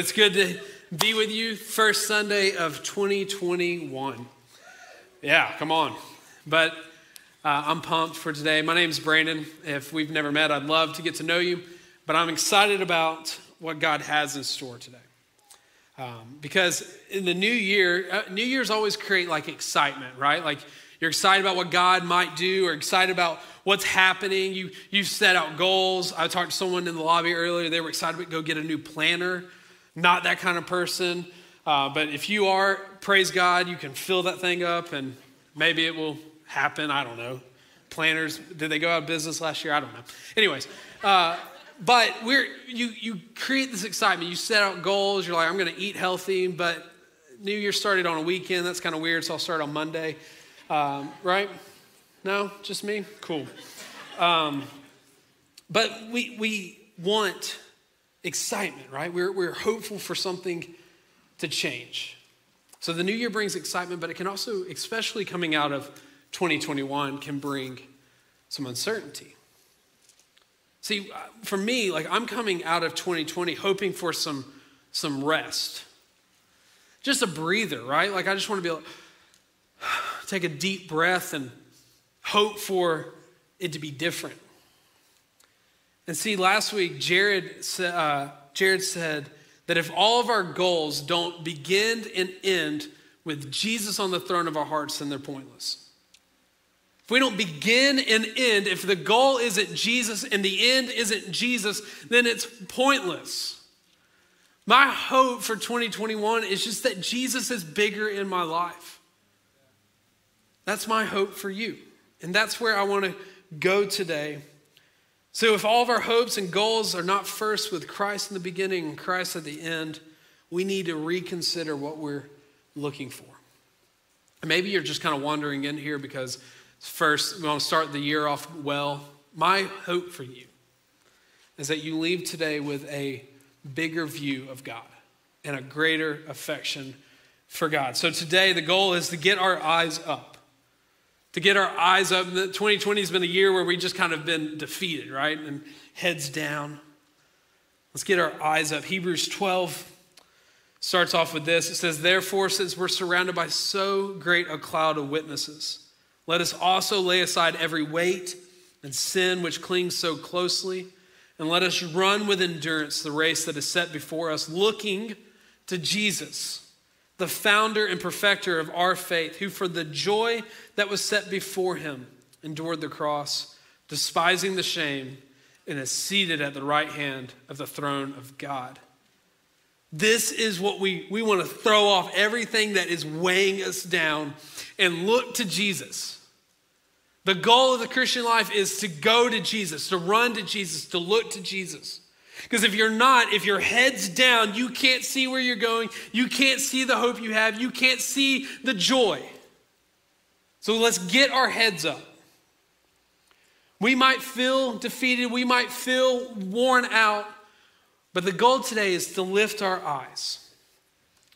It's good to be with you. First Sunday of 2021. Yeah, come on. But uh, I'm pumped for today. My name's Brandon. If we've never met, I'd love to get to know you. But I'm excited about what God has in store today. Um, because in the new year, uh, New Year's always create like excitement, right? Like you're excited about what God might do or excited about what's happening. You, you set out goals. I talked to someone in the lobby earlier. They were excited to go get a new planner not that kind of person. Uh, but if you are, praise God, you can fill that thing up and maybe it will happen. I don't know. Planners, did they go out of business last year? I don't know. Anyways, uh, but we're you you create this excitement. You set out goals. You're like, I'm going to eat healthy, but New Year started on a weekend. That's kind of weird. So I'll start on Monday, um, right? No, just me. Cool. Um, but we we want excitement, right? We're, we're hopeful for something to change. So the new year brings excitement, but it can also, especially coming out of 2021, can bring some uncertainty. See, uh, for me, like I'm coming out of 2020 hoping for some, some rest. Just a breather, right? Like I just want to be able to take a deep breath and hope for it to be different. And see, last week, Jared, uh, Jared said that if all of our goals don't begin and end with Jesus on the throne of our hearts, then they're pointless. If we don't begin and end, if the goal isn't Jesus and the end isn't Jesus, then it's pointless. My hope for 2021 is just that Jesus is bigger in my life. That's my hope for you. And that's where I want to go today so, if all of our hopes and goals are not first with Christ in the beginning and Christ at the end, we need to reconsider what we're looking for. Maybe you're just kind of wandering in here because first we want to start the year off well. My hope for you is that you leave today with a bigger view of God and a greater affection for God. So today the goal is to get our eyes up to get our eyes up. 2020 has been a year where we just kind of been defeated, right? And heads down. Let's get our eyes up. Hebrews 12 starts off with this. It says, Therefore, since we're surrounded by so great a cloud of witnesses, let us also lay aside every weight and sin which clings so closely, and let us run with endurance the race that is set before us, looking to Jesus the founder and perfecter of our faith, who for the joy that was set before him endured the cross, despising the shame, and is seated at the right hand of the throne of God. This is what we, we want to throw off everything that is weighing us down and look to Jesus. The goal of the Christian life is to go to Jesus, to run to Jesus, to look to Jesus. Because if you're not, if your head's down, you can't see where you're going. You can't see the hope you have. You can't see the joy. So let's get our heads up. We might feel defeated, we might feel worn out, but the goal today is to lift our eyes.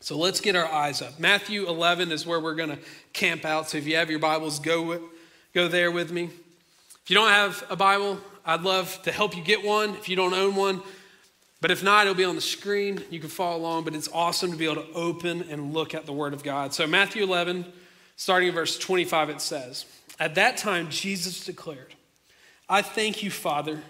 So let's get our eyes up. Matthew 11 is where we're going to camp out. So if you have your Bibles, go, go there with me. If you don't have a Bible, I'd love to help you get one if you don't own one. But if not, it'll be on the screen. You can follow along, but it's awesome to be able to open and look at the Word of God. So, Matthew 11, starting in verse 25, it says, At that time, Jesus declared, I thank you, Father,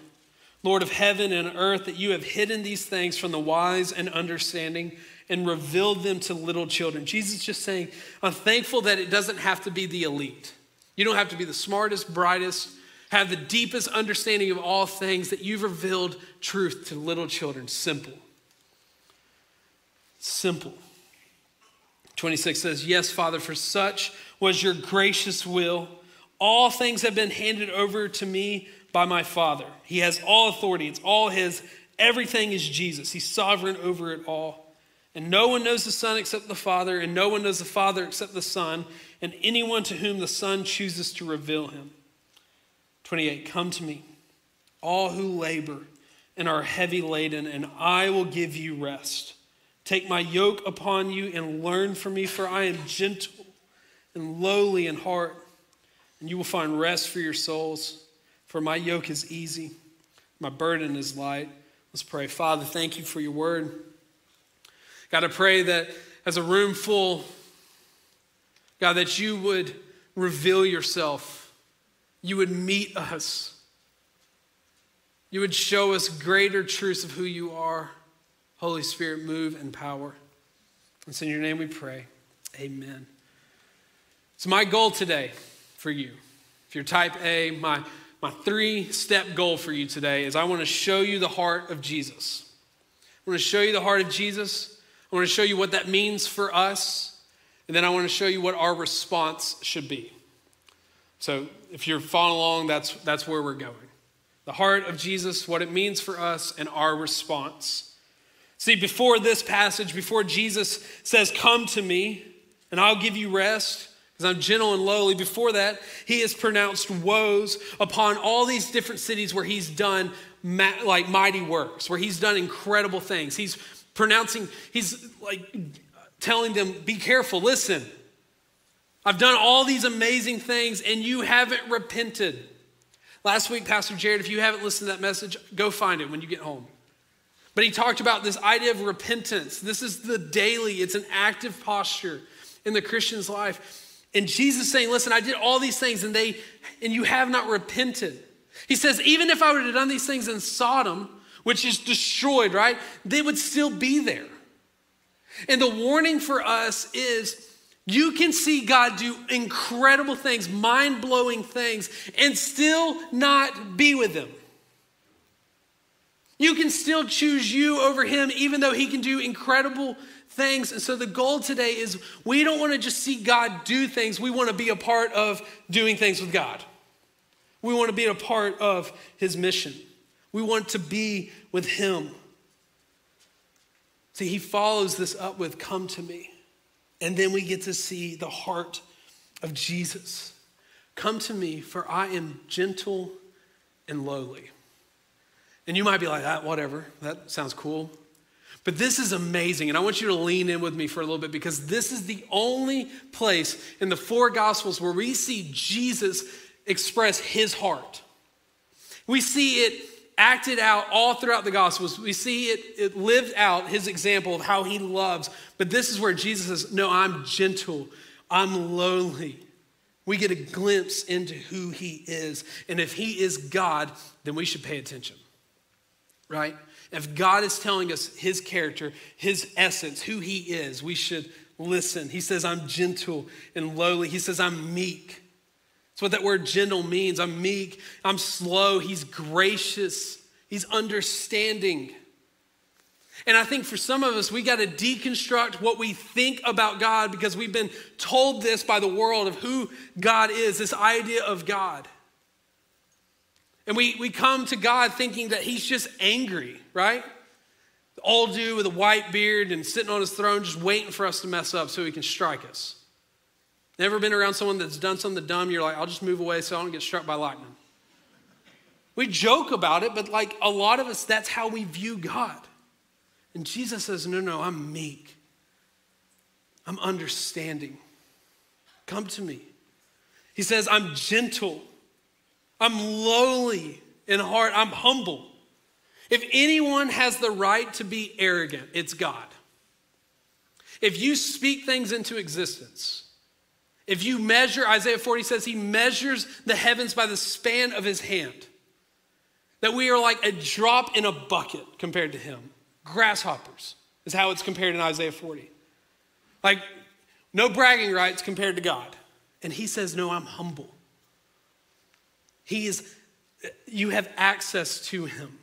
Lord of heaven and earth, that you have hidden these things from the wise and understanding and revealed them to little children. Jesus just saying, I'm thankful that it doesn't have to be the elite. You don't have to be the smartest, brightest, have the deepest understanding of all things, that you've revealed truth to little children. Simple. Simple. 26 says, Yes, Father, for such was your gracious will. All things have been handed over to me by my Father. He has all authority, it's all His. Everything is Jesus. He's sovereign over it all. And no one knows the Son except the Father, and no one knows the Father except the Son, and anyone to whom the Son chooses to reveal him. 28 Come to me, all who labor and are heavy laden, and I will give you rest. Take my yoke upon you and learn from me, for I am gentle and lowly in heart, and you will find rest for your souls. For my yoke is easy, my burden is light. Let's pray. Father, thank you for your word. God, I pray that as a room full, God, that you would reveal yourself, you would meet us, you would show us greater truths of who you are. Holy Spirit, move in power. It's in your name we pray. Amen. So, my goal today for you, if you're type A, my, my three step goal for you today is I want to show you the heart of Jesus. I want to show you the heart of Jesus. I want to show you what that means for us. And then I want to show you what our response should be. So, if you're following along, that's, that's where we're going. The heart of Jesus, what it means for us, and our response. See, before this passage, before Jesus says, Come to me and I'll give you rest, because I'm gentle and lowly, before that, he has pronounced woes upon all these different cities where he's done like mighty works, where he's done incredible things. He's pronouncing, he's like telling them, Be careful, listen. I've done all these amazing things and you haven't repented. Last week, Pastor Jared, if you haven't listened to that message, go find it when you get home. But he talked about this idea of repentance. This is the daily, it's an active posture in the Christian's life. And Jesus saying, Listen, I did all these things and they and you have not repented. He says, even if I would have done these things in Sodom, which is destroyed, right? They would still be there. And the warning for us is you can see God do incredible things, mind blowing things, and still not be with them. You can still choose you over him, even though he can do incredible things. And so the goal today is we don't want to just see God do things, we want to be a part of doing things with God. We want to be a part of his mission. We want to be with him. See, he follows this up with, Come to me. And then we get to see the heart of Jesus. Come to me, for I am gentle and lowly. And you might be like, ah, whatever, that sounds cool. But this is amazing, and I want you to lean in with me for a little bit because this is the only place in the four Gospels where we see Jesus express his heart. We see it acted out all throughout the Gospels. We see it, it lived out, his example of how he loves. But this is where Jesus says, No, I'm gentle, I'm lowly. We get a glimpse into who he is. And if he is God, then we should pay attention right? If God is telling us his character, his essence, who he is, we should listen. He says, I'm gentle and lowly. He says, I'm meek. That's what that word gentle means. I'm meek, I'm slow. He's gracious, he's understanding. And I think for some of us, we got to deconstruct what we think about God because we've been told this by the world of who God is, this idea of God. And we, we come to God thinking that He's just angry, right? All dude with a white beard and sitting on His throne, just waiting for us to mess up so He can strike us. Never been around someone that's done something dumb, you're like, I'll just move away so I don't get struck by lightning. We joke about it, but like a lot of us, that's how we view God. And Jesus says, No, no, I'm meek. I'm understanding. Come to me. He says, I'm gentle. I'm lowly in heart. I'm humble. If anyone has the right to be arrogant, it's God. If you speak things into existence, if you measure, Isaiah 40 says he measures the heavens by the span of his hand, that we are like a drop in a bucket compared to him. Grasshoppers is how it's compared in Isaiah 40. Like, no bragging rights compared to God. And he says, No, I'm humble. He is, you have access to him.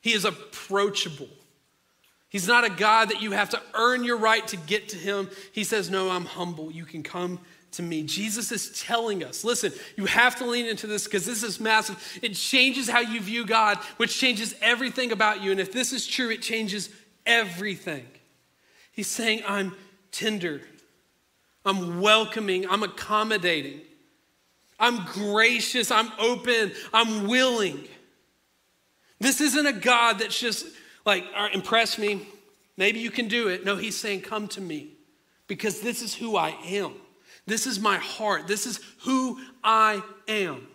He is approachable. He's not a God that you have to earn your right to get to him. He says, No, I'm humble. You can come to me. Jesus is telling us listen, you have to lean into this because this is massive. It changes how you view God, which changes everything about you. And if this is true, it changes everything. He's saying, I'm tender, I'm welcoming, I'm accommodating. I'm gracious, I'm open, I'm willing. This isn't a God that's just like, impress me. Maybe you can do it. No, he's saying, come to me because this is who I am. This is my heart. This is who I am.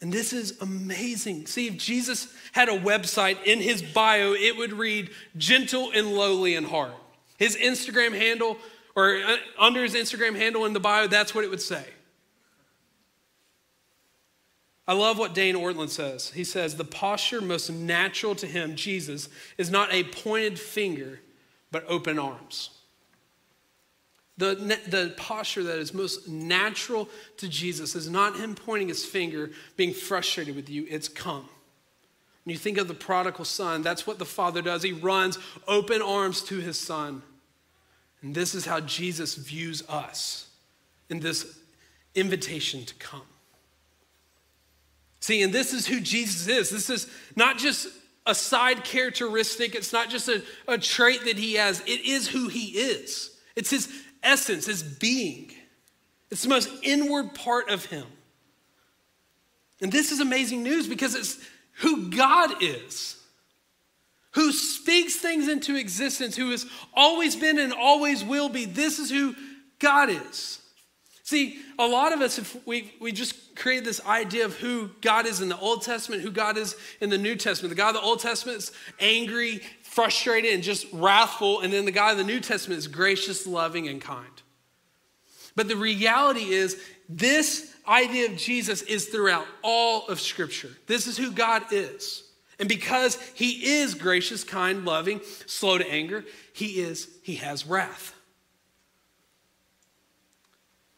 And this is amazing. See, if Jesus had a website in his bio, it would read gentle and lowly in heart. His Instagram handle, or uh, under his Instagram handle in the bio, that's what it would say. I love what Dane Ortlund says. He says, The posture most natural to him, Jesus, is not a pointed finger, but open arms. The, the posture that is most natural to Jesus is not him pointing his finger, being frustrated with you, it's come. When you think of the prodigal son, that's what the father does. He runs open arms to his son. And this is how Jesus views us in this invitation to come. See, and this is who Jesus is. This is not just a side characteristic, it's not just a, a trait that he has, it is who he is. It's his essence, his being. It's the most inward part of him. And this is amazing news because it's who God is, who speaks things into existence, who has always been and always will be. This is who God is. See, a lot of us, if we, we just create this idea of who God is in the Old Testament, who God is in the New Testament. The God of the Old Testament is angry, frustrated, and just wrathful. And then the God of the New Testament is gracious, loving, and kind. But the reality is, this idea of Jesus is throughout all of Scripture. This is who God is. And because he is gracious, kind, loving, slow to anger, he is, he has wrath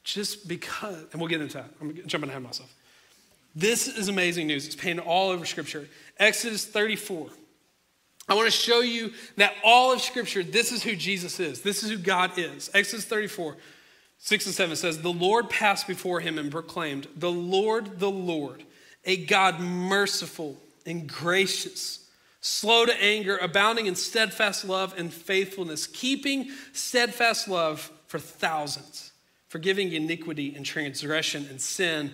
just because, and we'll get into that. I'm jumping ahead of myself. This is amazing news. It's painted all over Scripture. Exodus 34. I want to show you that all of Scripture, this is who Jesus is. This is who God is. Exodus 34, 6 and 7 says, The Lord passed before him and proclaimed, The Lord, the Lord, a God merciful and gracious, slow to anger, abounding in steadfast love and faithfulness, keeping steadfast love for thousands forgiving iniquity and transgression and sin,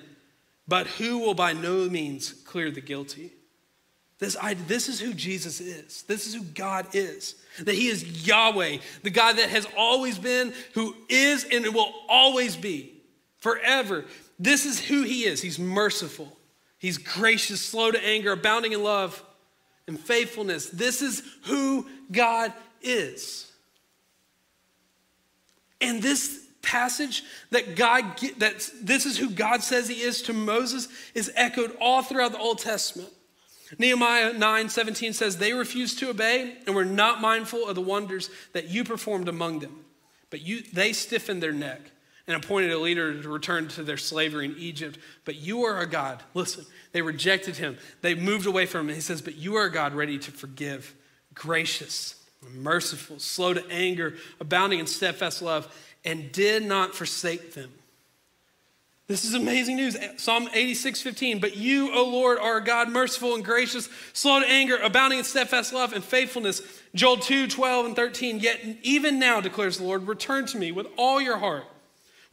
but who will by no means clear the guilty. This, I, this is who Jesus is. This is who God is. That He is Yahweh, the God that has always been, who is, and will always be forever. This is who He is. He's merciful, He's gracious, slow to anger, abounding in love and faithfulness. This is who God is. And this passage that God that this is who God says he is to Moses is echoed all throughout the Old Testament. Nehemiah 9 17 says, They refused to obey and were not mindful of the wonders that you performed among them. But you, they stiffened their neck and appointed a leader to return to their slavery in Egypt. But you are a God. Listen, they rejected him. They moved away from him. He says, But you are a God ready to forgive, gracious, merciful, slow to anger, abounding in steadfast love and did not forsake them. This is amazing news. Psalm 86, 15. But you, O Lord, are a God merciful and gracious, slow to anger, abounding in steadfast love and faithfulness. Joel 2, 12 and 13. Yet even now, declares the Lord, return to me with all your heart.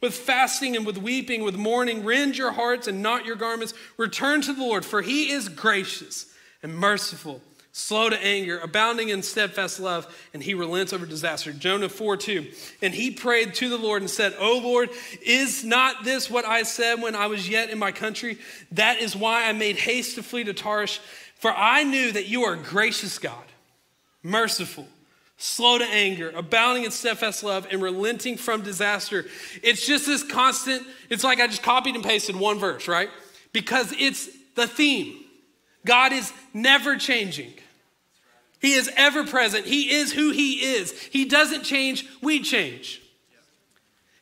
With fasting and with weeping, with mourning, rend your hearts and not your garments. Return to the Lord, for he is gracious and merciful slow to anger, abounding in steadfast love, and he relents over disaster. Jonah 4 2. And he prayed to the Lord and said, O Lord, is not this what I said when I was yet in my country? That is why I made haste to flee to Tarshish, for I knew that you are a gracious God, merciful. Slow to anger, abounding in steadfast love, and relenting from disaster. It's just this constant, it's like I just copied and pasted one verse, right? Because it's the theme. God is never changing. He is ever present. He is who He is. He doesn't change, we change.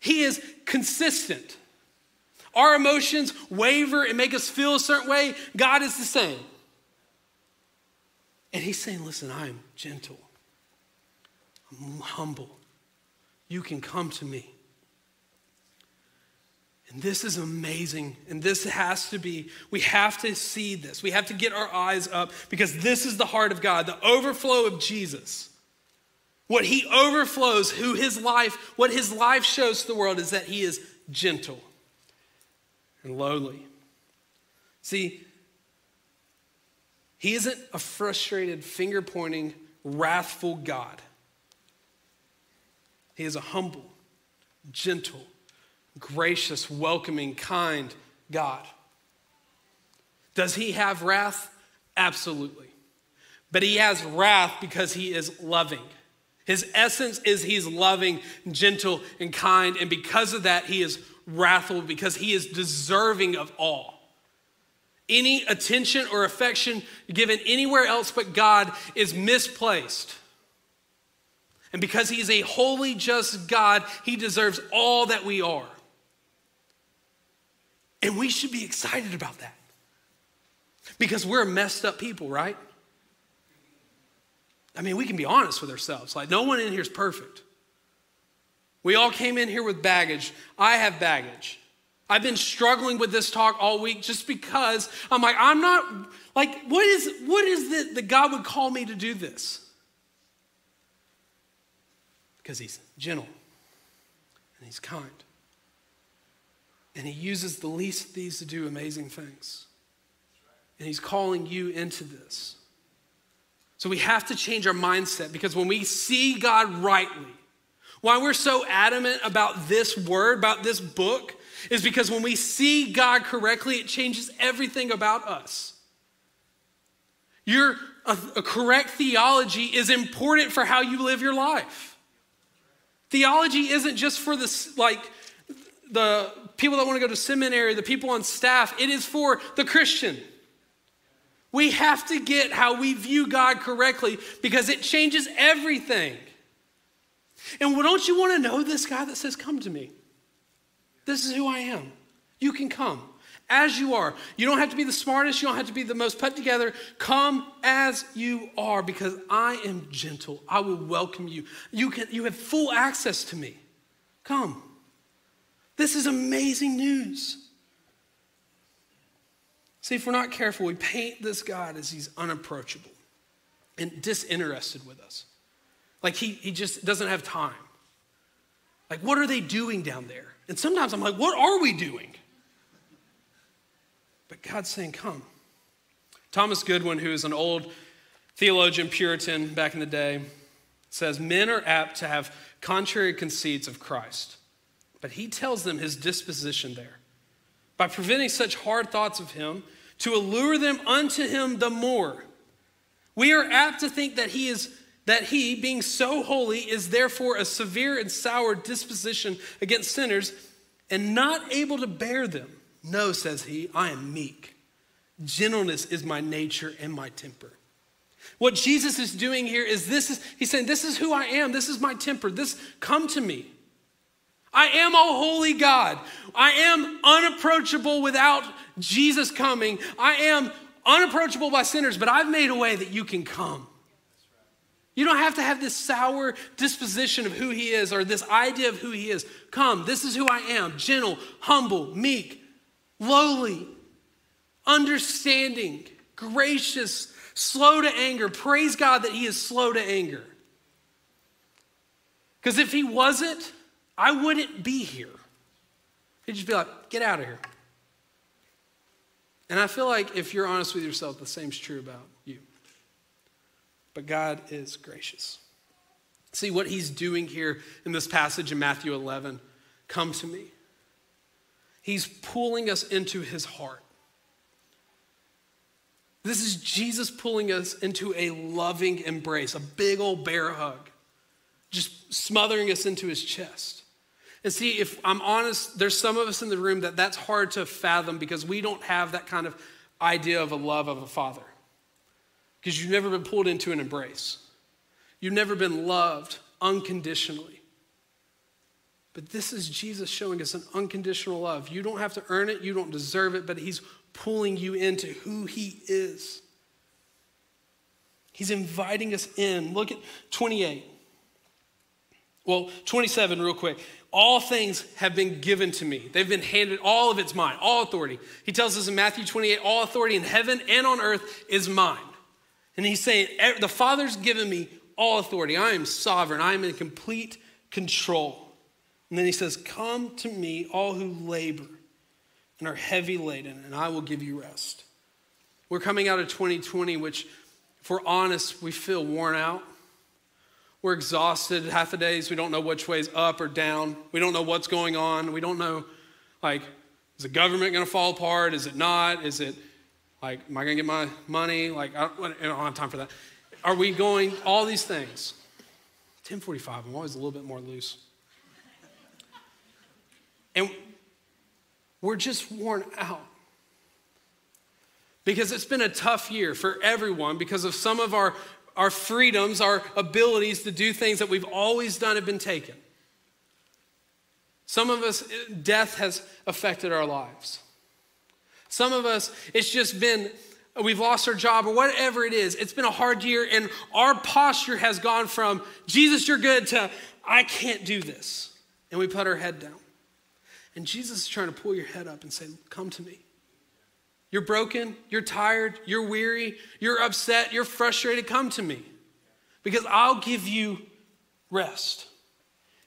He is consistent. Our emotions waver and make us feel a certain way. God is the same. And He's saying, Listen, I am gentle, I'm humble. You can come to me. And this is amazing. And this has to be, we have to see this. We have to get our eyes up because this is the heart of God, the overflow of Jesus. What he overflows, who his life, what his life shows to the world is that he is gentle and lowly. See, he isn't a frustrated, finger pointing, wrathful God. He is a humble, gentle, gracious, welcoming, kind God. Does he have wrath? Absolutely. But he has wrath because he is loving. His essence is he's loving, gentle, and kind. And because of that, he is wrathful because he is deserving of all. Any attention or affection given anywhere else but God is misplaced. And because he's a holy, just God, he deserves all that we are. And we should be excited about that. Because we're messed up people, right? I mean, we can be honest with ourselves. Like, no one in here is perfect. We all came in here with baggage. I have baggage. I've been struggling with this talk all week just because I'm like, I'm not, like, what is, what is it that God would call me to do this? Because He's gentle and He's kind. And He uses the least of these to do amazing things. And He's calling you into this. So we have to change our mindset because when we see God rightly, why we're so adamant about this word, about this book, is because when we see God correctly, it changes everything about us. Your a, a correct theology is important for how you live your life. Theology isn't just for the like the people that want to go to seminary, the people on staff. It is for the Christian. We have to get how we view God correctly because it changes everything. And don't you want to know this guy that says, Come to me? This is who I am. You can come as you are. You don't have to be the smartest, you don't have to be the most put together. Come as you are because I am gentle. I will welcome you. You, can, you have full access to me. Come. This is amazing news. See, if we're not careful, we paint this God as he's unapproachable and disinterested with us. Like he, he just doesn't have time. Like, what are they doing down there? And sometimes I'm like, what are we doing? But God's saying, come. Thomas Goodwin, who is an old theologian, Puritan back in the day, says men are apt to have contrary conceits of Christ. But he tells them his disposition there. By preventing such hard thoughts of him, to allure them unto him the more. We are apt to think that he is that he, being so holy, is therefore a severe and sour disposition against sinners and not able to bear them. No, says he, I am meek. Gentleness is my nature and my temper. What Jesus is doing here is this is he's saying this is who I am. This is my temper. This come to me. I am a holy God. I am unapproachable without Jesus coming. I am unapproachable by sinners, but I've made a way that you can come. You don't have to have this sour disposition of who he is or this idea of who he is. Come, this is who I am gentle, humble, meek, lowly, understanding, gracious, slow to anger. Praise God that he is slow to anger. Because if he wasn't, I wouldn't be here. He'd just be like, get out of here. And I feel like if you're honest with yourself, the same's true about you. But God is gracious. See what he's doing here in this passage in Matthew 11. Come to me. He's pulling us into his heart. This is Jesus pulling us into a loving embrace, a big old bear hug, just smothering us into his chest. And see, if I'm honest, there's some of us in the room that that's hard to fathom because we don't have that kind of idea of a love of a father. Because you've never been pulled into an embrace, you've never been loved unconditionally. But this is Jesus showing us an unconditional love. You don't have to earn it, you don't deserve it, but He's pulling you into who He is. He's inviting us in. Look at 28. Well, 27, real quick. All things have been given to me. They've been handed, all of it's mine, all authority. He tells us in Matthew 28 all authority in heaven and on earth is mine. And he's saying, the Father's given me all authority. I am sovereign, I am in complete control. And then he says, Come to me, all who labor and are heavy laden, and I will give you rest. We're coming out of 2020, which, if we're honest, we feel worn out. We're exhausted half the days. We don't know which way's up or down. We don't know what's going on. We don't know, like, is the government going to fall apart? Is it not? Is it Like, am I going to get my money? Like, I don't, I don't have time for that. Are we going, all these things? 1045, I'm always a little bit more loose. And we're just worn out. Because it's been a tough year for everyone because of some of our, our freedoms, our abilities to do things that we've always done have been taken. Some of us, death has affected our lives. Some of us, it's just been, we've lost our job or whatever it is. It's been a hard year, and our posture has gone from, Jesus, you're good, to, I can't do this. And we put our head down. And Jesus is trying to pull your head up and say, Come to me. You're broken, you're tired, you're weary, you're upset, you're frustrated. Come to me because I'll give you rest.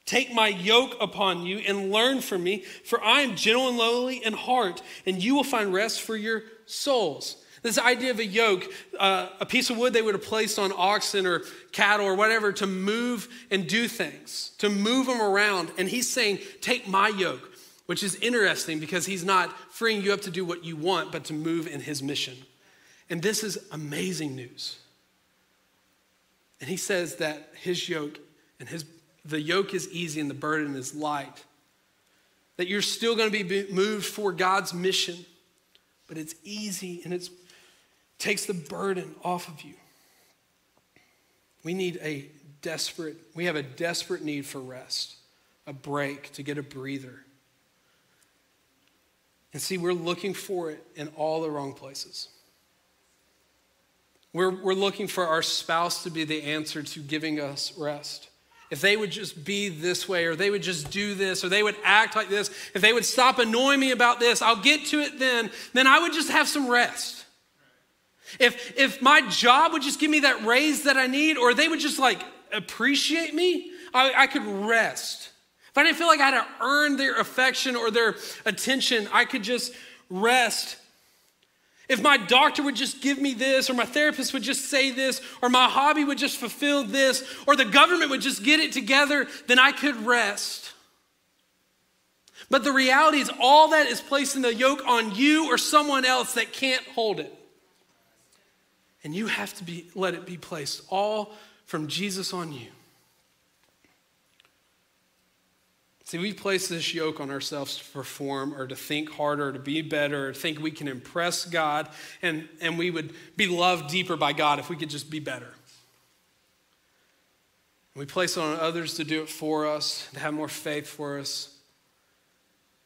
Take my yoke upon you and learn from me, for I am gentle and lowly in heart, and you will find rest for your souls. This idea of a yoke, uh, a piece of wood they would have placed on oxen or cattle or whatever to move and do things, to move them around. And he's saying, Take my yoke, which is interesting because he's not freeing you up to do what you want, but to move in his mission. And this is amazing news. And he says that his yoke and his the yoke is easy and the burden is light. That you're still going to be moved for God's mission, but it's easy and it takes the burden off of you. We need a desperate, we have a desperate need for rest, a break, to get a breather. And see, we're looking for it in all the wrong places. We're, we're looking for our spouse to be the answer to giving us rest if they would just be this way, or they would just do this, or they would act like this, if they would stop annoying me about this, I'll get to it then, then I would just have some rest. If, if my job would just give me that raise that I need, or they would just like appreciate me, I, I could rest. If I didn't feel like I had to earn their affection or their attention, I could just rest if my doctor would just give me this, or my therapist would just say this, or my hobby would just fulfill this, or the government would just get it together, then I could rest. But the reality is, all that is placing the yoke on you or someone else that can't hold it. And you have to be, let it be placed all from Jesus on you. See, we place this yoke on ourselves to perform or to think harder, to be better, or think we can impress God, and, and we would be loved deeper by God if we could just be better. We place it on others to do it for us, to have more faith for us.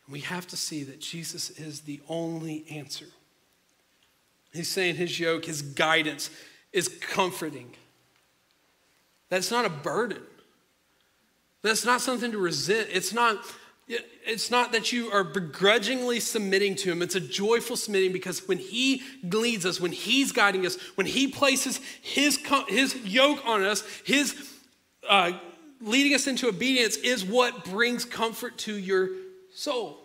We have to see that Jesus is the only answer. He's saying his yoke, his guidance is comforting. That's not a burden. That's not something to resent. It's not, it's not that you are begrudgingly submitting to him. It's a joyful submitting because when he leads us, when he's guiding us, when he places his, his yoke on us, his uh, leading us into obedience is what brings comfort to your soul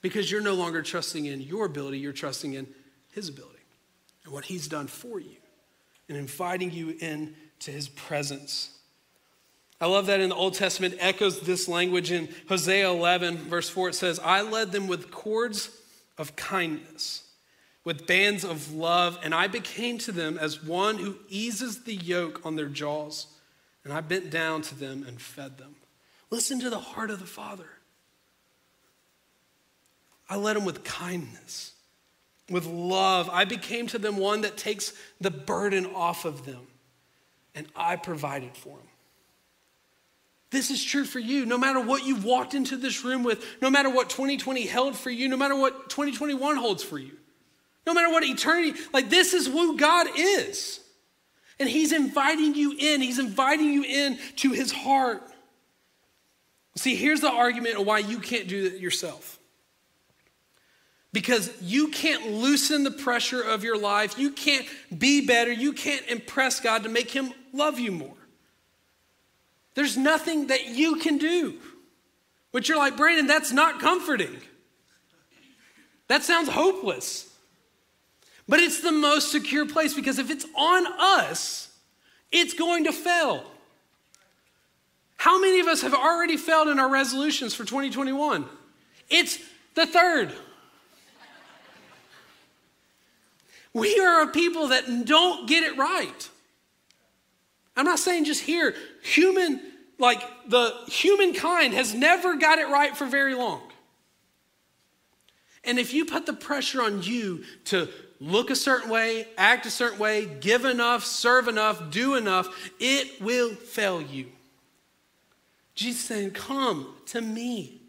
because you're no longer trusting in your ability, you're trusting in his ability and what he's done for you and inviting you into his presence. I love that in the Old Testament echoes this language in Hosea 11, verse 4. It says, I led them with cords of kindness, with bands of love, and I became to them as one who eases the yoke on their jaws. And I bent down to them and fed them. Listen to the heart of the Father. I led them with kindness, with love. I became to them one that takes the burden off of them, and I provided for them. This is true for you. No matter what you've walked into this room with, no matter what 2020 held for you, no matter what 2021 holds for you, no matter what eternity, like this is who God is. And He's inviting you in, He's inviting you in to His heart. See, here's the argument of why you can't do it yourself. Because you can't loosen the pressure of your life. You can't be better. You can't impress God to make Him love you more. There's nothing that you can do. But you're like, Brandon, that's not comforting. That sounds hopeless. But it's the most secure place because if it's on us, it's going to fail. How many of us have already failed in our resolutions for 2021? It's the third. We are a people that don't get it right. I'm not saying just here, human, like the humankind has never got it right for very long. And if you put the pressure on you to look a certain way, act a certain way, give enough, serve enough, do enough, it will fail you. Jesus saying, Come to me.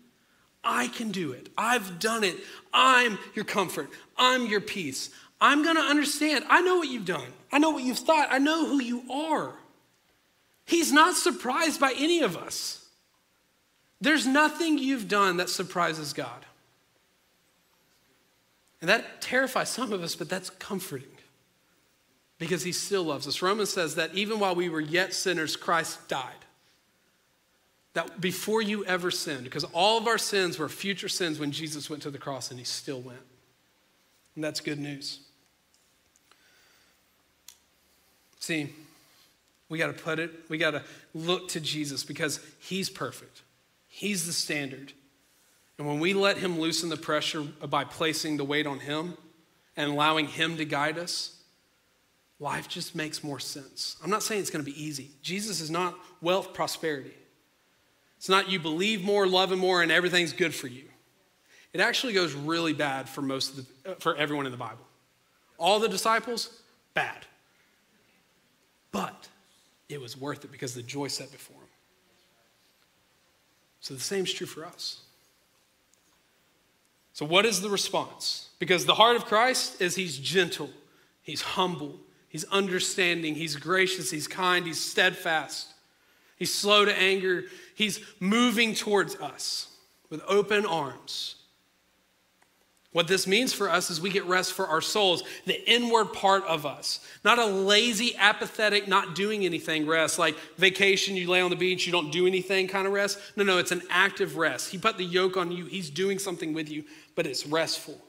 I can do it. I've done it. I'm your comfort. I'm your peace. I'm going to understand. I know what you've done. I know what you've thought. I know who you are. He's not surprised by any of us. There's nothing you've done that surprises God. And that terrifies some of us, but that's comforting because he still loves us. Romans says that even while we were yet sinners, Christ died. That before you ever sinned, because all of our sins were future sins when Jesus went to the cross and he still went. And that's good news. See, we got to put it, we got to look to Jesus because he's perfect. He's the standard. And when we let Him loosen the pressure by placing the weight on Him and allowing Him to guide us, life just makes more sense. I'm not saying it's going to be easy. Jesus is not wealth prosperity. It's not you believe more, love Him more, and everything's good for you. It actually goes really bad for most of the, uh, for everyone in the Bible. All the disciples, bad. But it was worth it because the joy set before him. So the same is true for us. So, what is the response? Because the heart of Christ is he's gentle, he's humble, he's understanding, he's gracious, he's kind, he's steadfast, he's slow to anger, he's moving towards us with open arms. What this means for us is we get rest for our souls, the inward part of us. Not a lazy, apathetic, not doing anything rest, like vacation, you lay on the beach, you don't do anything kind of rest. No, no, it's an active rest. He put the yoke on you, He's doing something with you, but it's restful.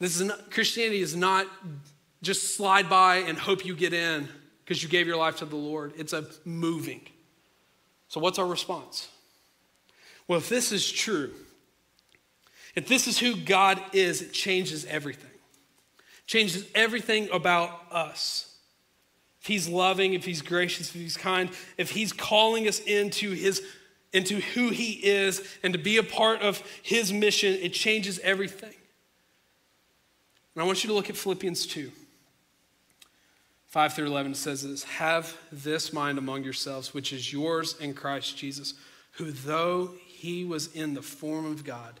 This is not, Christianity is not just slide by and hope you get in because you gave your life to the Lord. It's a moving. So, what's our response? Well, if this is true, if this is who God is, it changes everything. Changes everything about us. If he's loving, if he's gracious, if he's kind, if he's calling us into his into who he is and to be a part of his mission, it changes everything. And I want you to look at Philippians 2. 5 through 11 says this Have this mind among yourselves, which is yours in Christ Jesus, who, though he was in the form of God,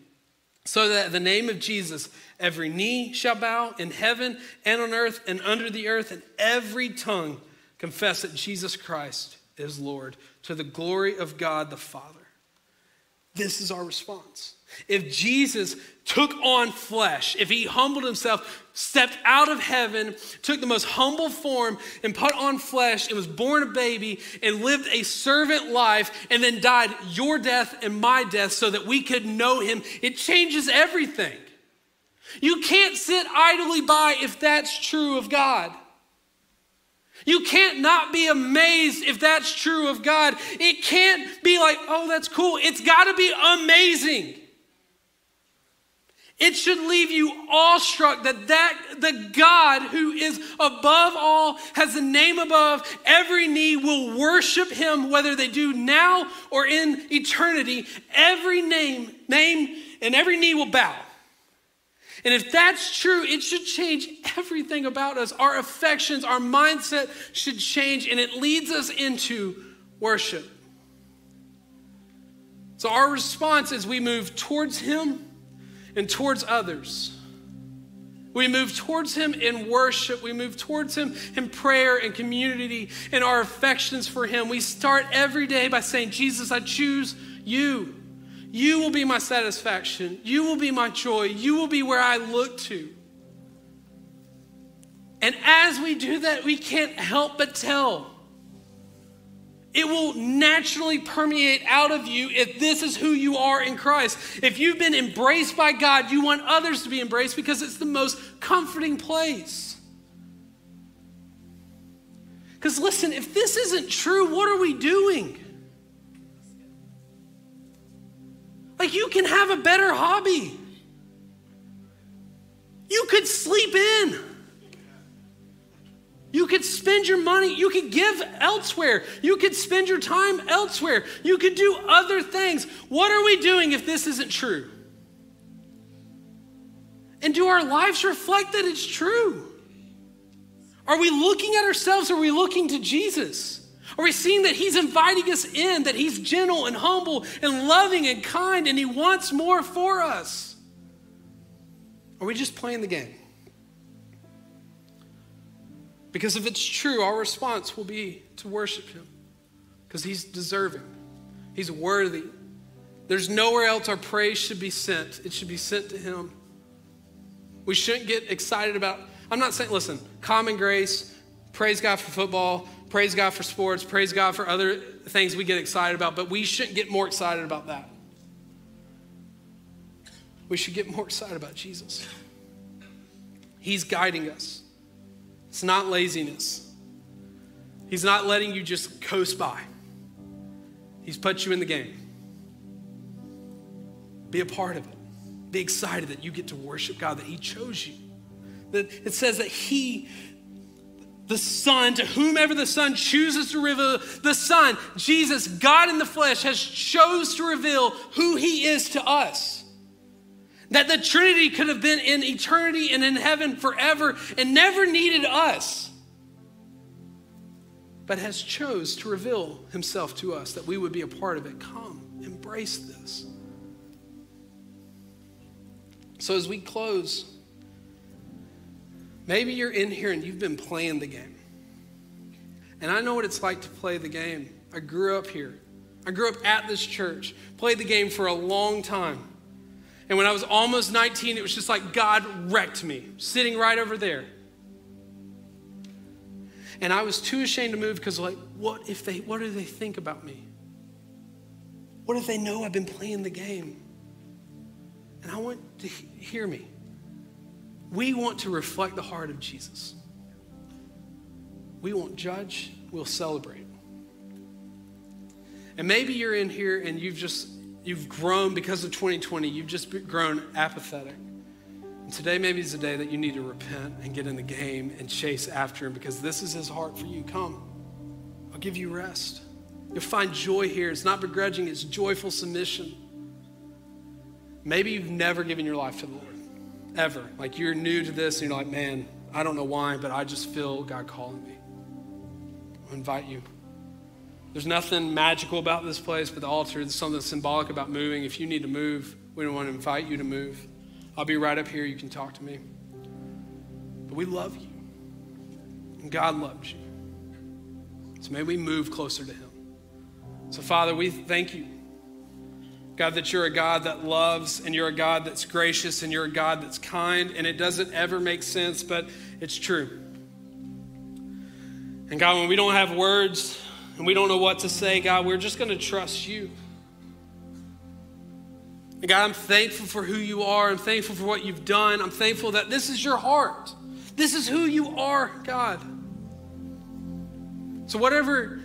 so that the name of Jesus Every knee shall bow in heaven and on earth and under the earth, and every tongue confess that Jesus Christ is Lord to the glory of God the Father. This is our response. If Jesus took on flesh, if he humbled himself, stepped out of heaven, took the most humble form, and put on flesh, and was born a baby, and lived a servant life, and then died your death and my death so that we could know him, it changes everything. You can't sit idly by if that's true of God. You can't not be amazed if that's true of God. It can't be like, oh, that's cool. It's got to be amazing. It should leave you awestruck that, that the God who is above all has a name above every knee will worship him whether they do now or in eternity. Every name, name, and every knee will bow. And if that's true, it should change everything about us. Our affections, our mindset should change, and it leads us into worship. So, our response as we move towards Him and towards others, we move towards Him in worship. We move towards Him in prayer and community and our affections for Him. We start every day by saying, Jesus, I choose you. You will be my satisfaction. You will be my joy. You will be where I look to. And as we do that, we can't help but tell. It will naturally permeate out of you if this is who you are in Christ. If you've been embraced by God, you want others to be embraced because it's the most comforting place. Because listen, if this isn't true, what are we doing? Like, you can have a better hobby. You could sleep in. You could spend your money, you could give elsewhere, you could spend your time elsewhere, you could do other things. What are we doing if this isn't true? And do our lives reflect that it's true? Are we looking at ourselves or are we looking to Jesus? Are we seeing that He's inviting us in, that He's gentle and humble and loving and kind and He wants more for us? Are we just playing the game? Because if it's true, our response will be to worship Him because He's deserving, He's worthy. There's nowhere else our praise should be sent, it should be sent to Him. We shouldn't get excited about, I'm not saying, listen, common grace, praise God for football, praise God for sports, praise God for other things we get excited about, but we shouldn't get more excited about that. We should get more excited about Jesus. He's guiding us. It's not laziness. He's not letting you just coast by. He's put you in the game. Be a part of it. Be excited that you get to worship God, that He chose you. That it says that He, the Son, to whomever the Son chooses to reveal, the Son, Jesus, God in the flesh, has chose to reveal who He is to us. That the Trinity could have been in eternity and in heaven forever and never needed us, but has chose to reveal himself to us that we would be a part of it. Come, embrace this. So as we close, maybe you're in here and you've been playing the game. And I know what it's like to play the game. I grew up here. I grew up at this church, played the game for a long time. And when I was almost 19, it was just like God wrecked me, sitting right over there. And I was too ashamed to move because, like, what if they, what do they think about me? What if they know I've been playing the game? And I want to hear me. We want to reflect the heart of Jesus. We won't judge, we'll celebrate. And maybe you're in here and you've just You've grown because of 2020, you've just grown apathetic. And today, maybe is the day that you need to repent and get in the game and chase after Him because this is His heart for you. Come, I'll give you rest. You'll find joy here. It's not begrudging, it's joyful submission. Maybe you've never given your life to the Lord, ever. Like you're new to this and you're like, man, I don't know why, but I just feel God calling me. I invite you. There's nothing magical about this place, but the altar, there's something symbolic about moving. If you need to move, we don't want to invite you to move. I'll be right up here. You can talk to me. But we love you. And God loves you. So may we move closer to Him. So, Father, we thank you. God, that you're a God that loves and you're a God that's gracious and you're a God that's kind, and it doesn't ever make sense, but it's true. And God, when we don't have words, and we don't know what to say, God, we're just going to trust you. And God, I'm thankful for who you are. I'm thankful for what you've done. I'm thankful that this is your heart. This is who you are, God. So, whatever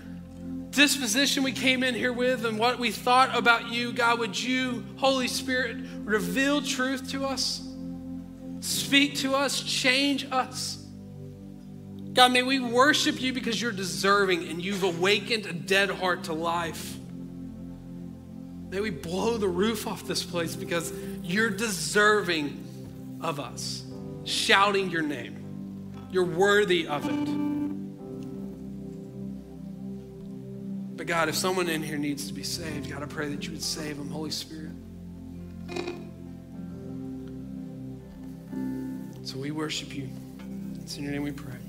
disposition we came in here with and what we thought about you, God, would you, Holy Spirit, reveal truth to us, speak to us, change us. God, may we worship you because you're deserving and you've awakened a dead heart to life. May we blow the roof off this place because you're deserving of us, shouting your name. You're worthy of it. But God, if someone in here needs to be saved, God, I pray that you would save them, Holy Spirit. So we worship you. It's in your name we pray.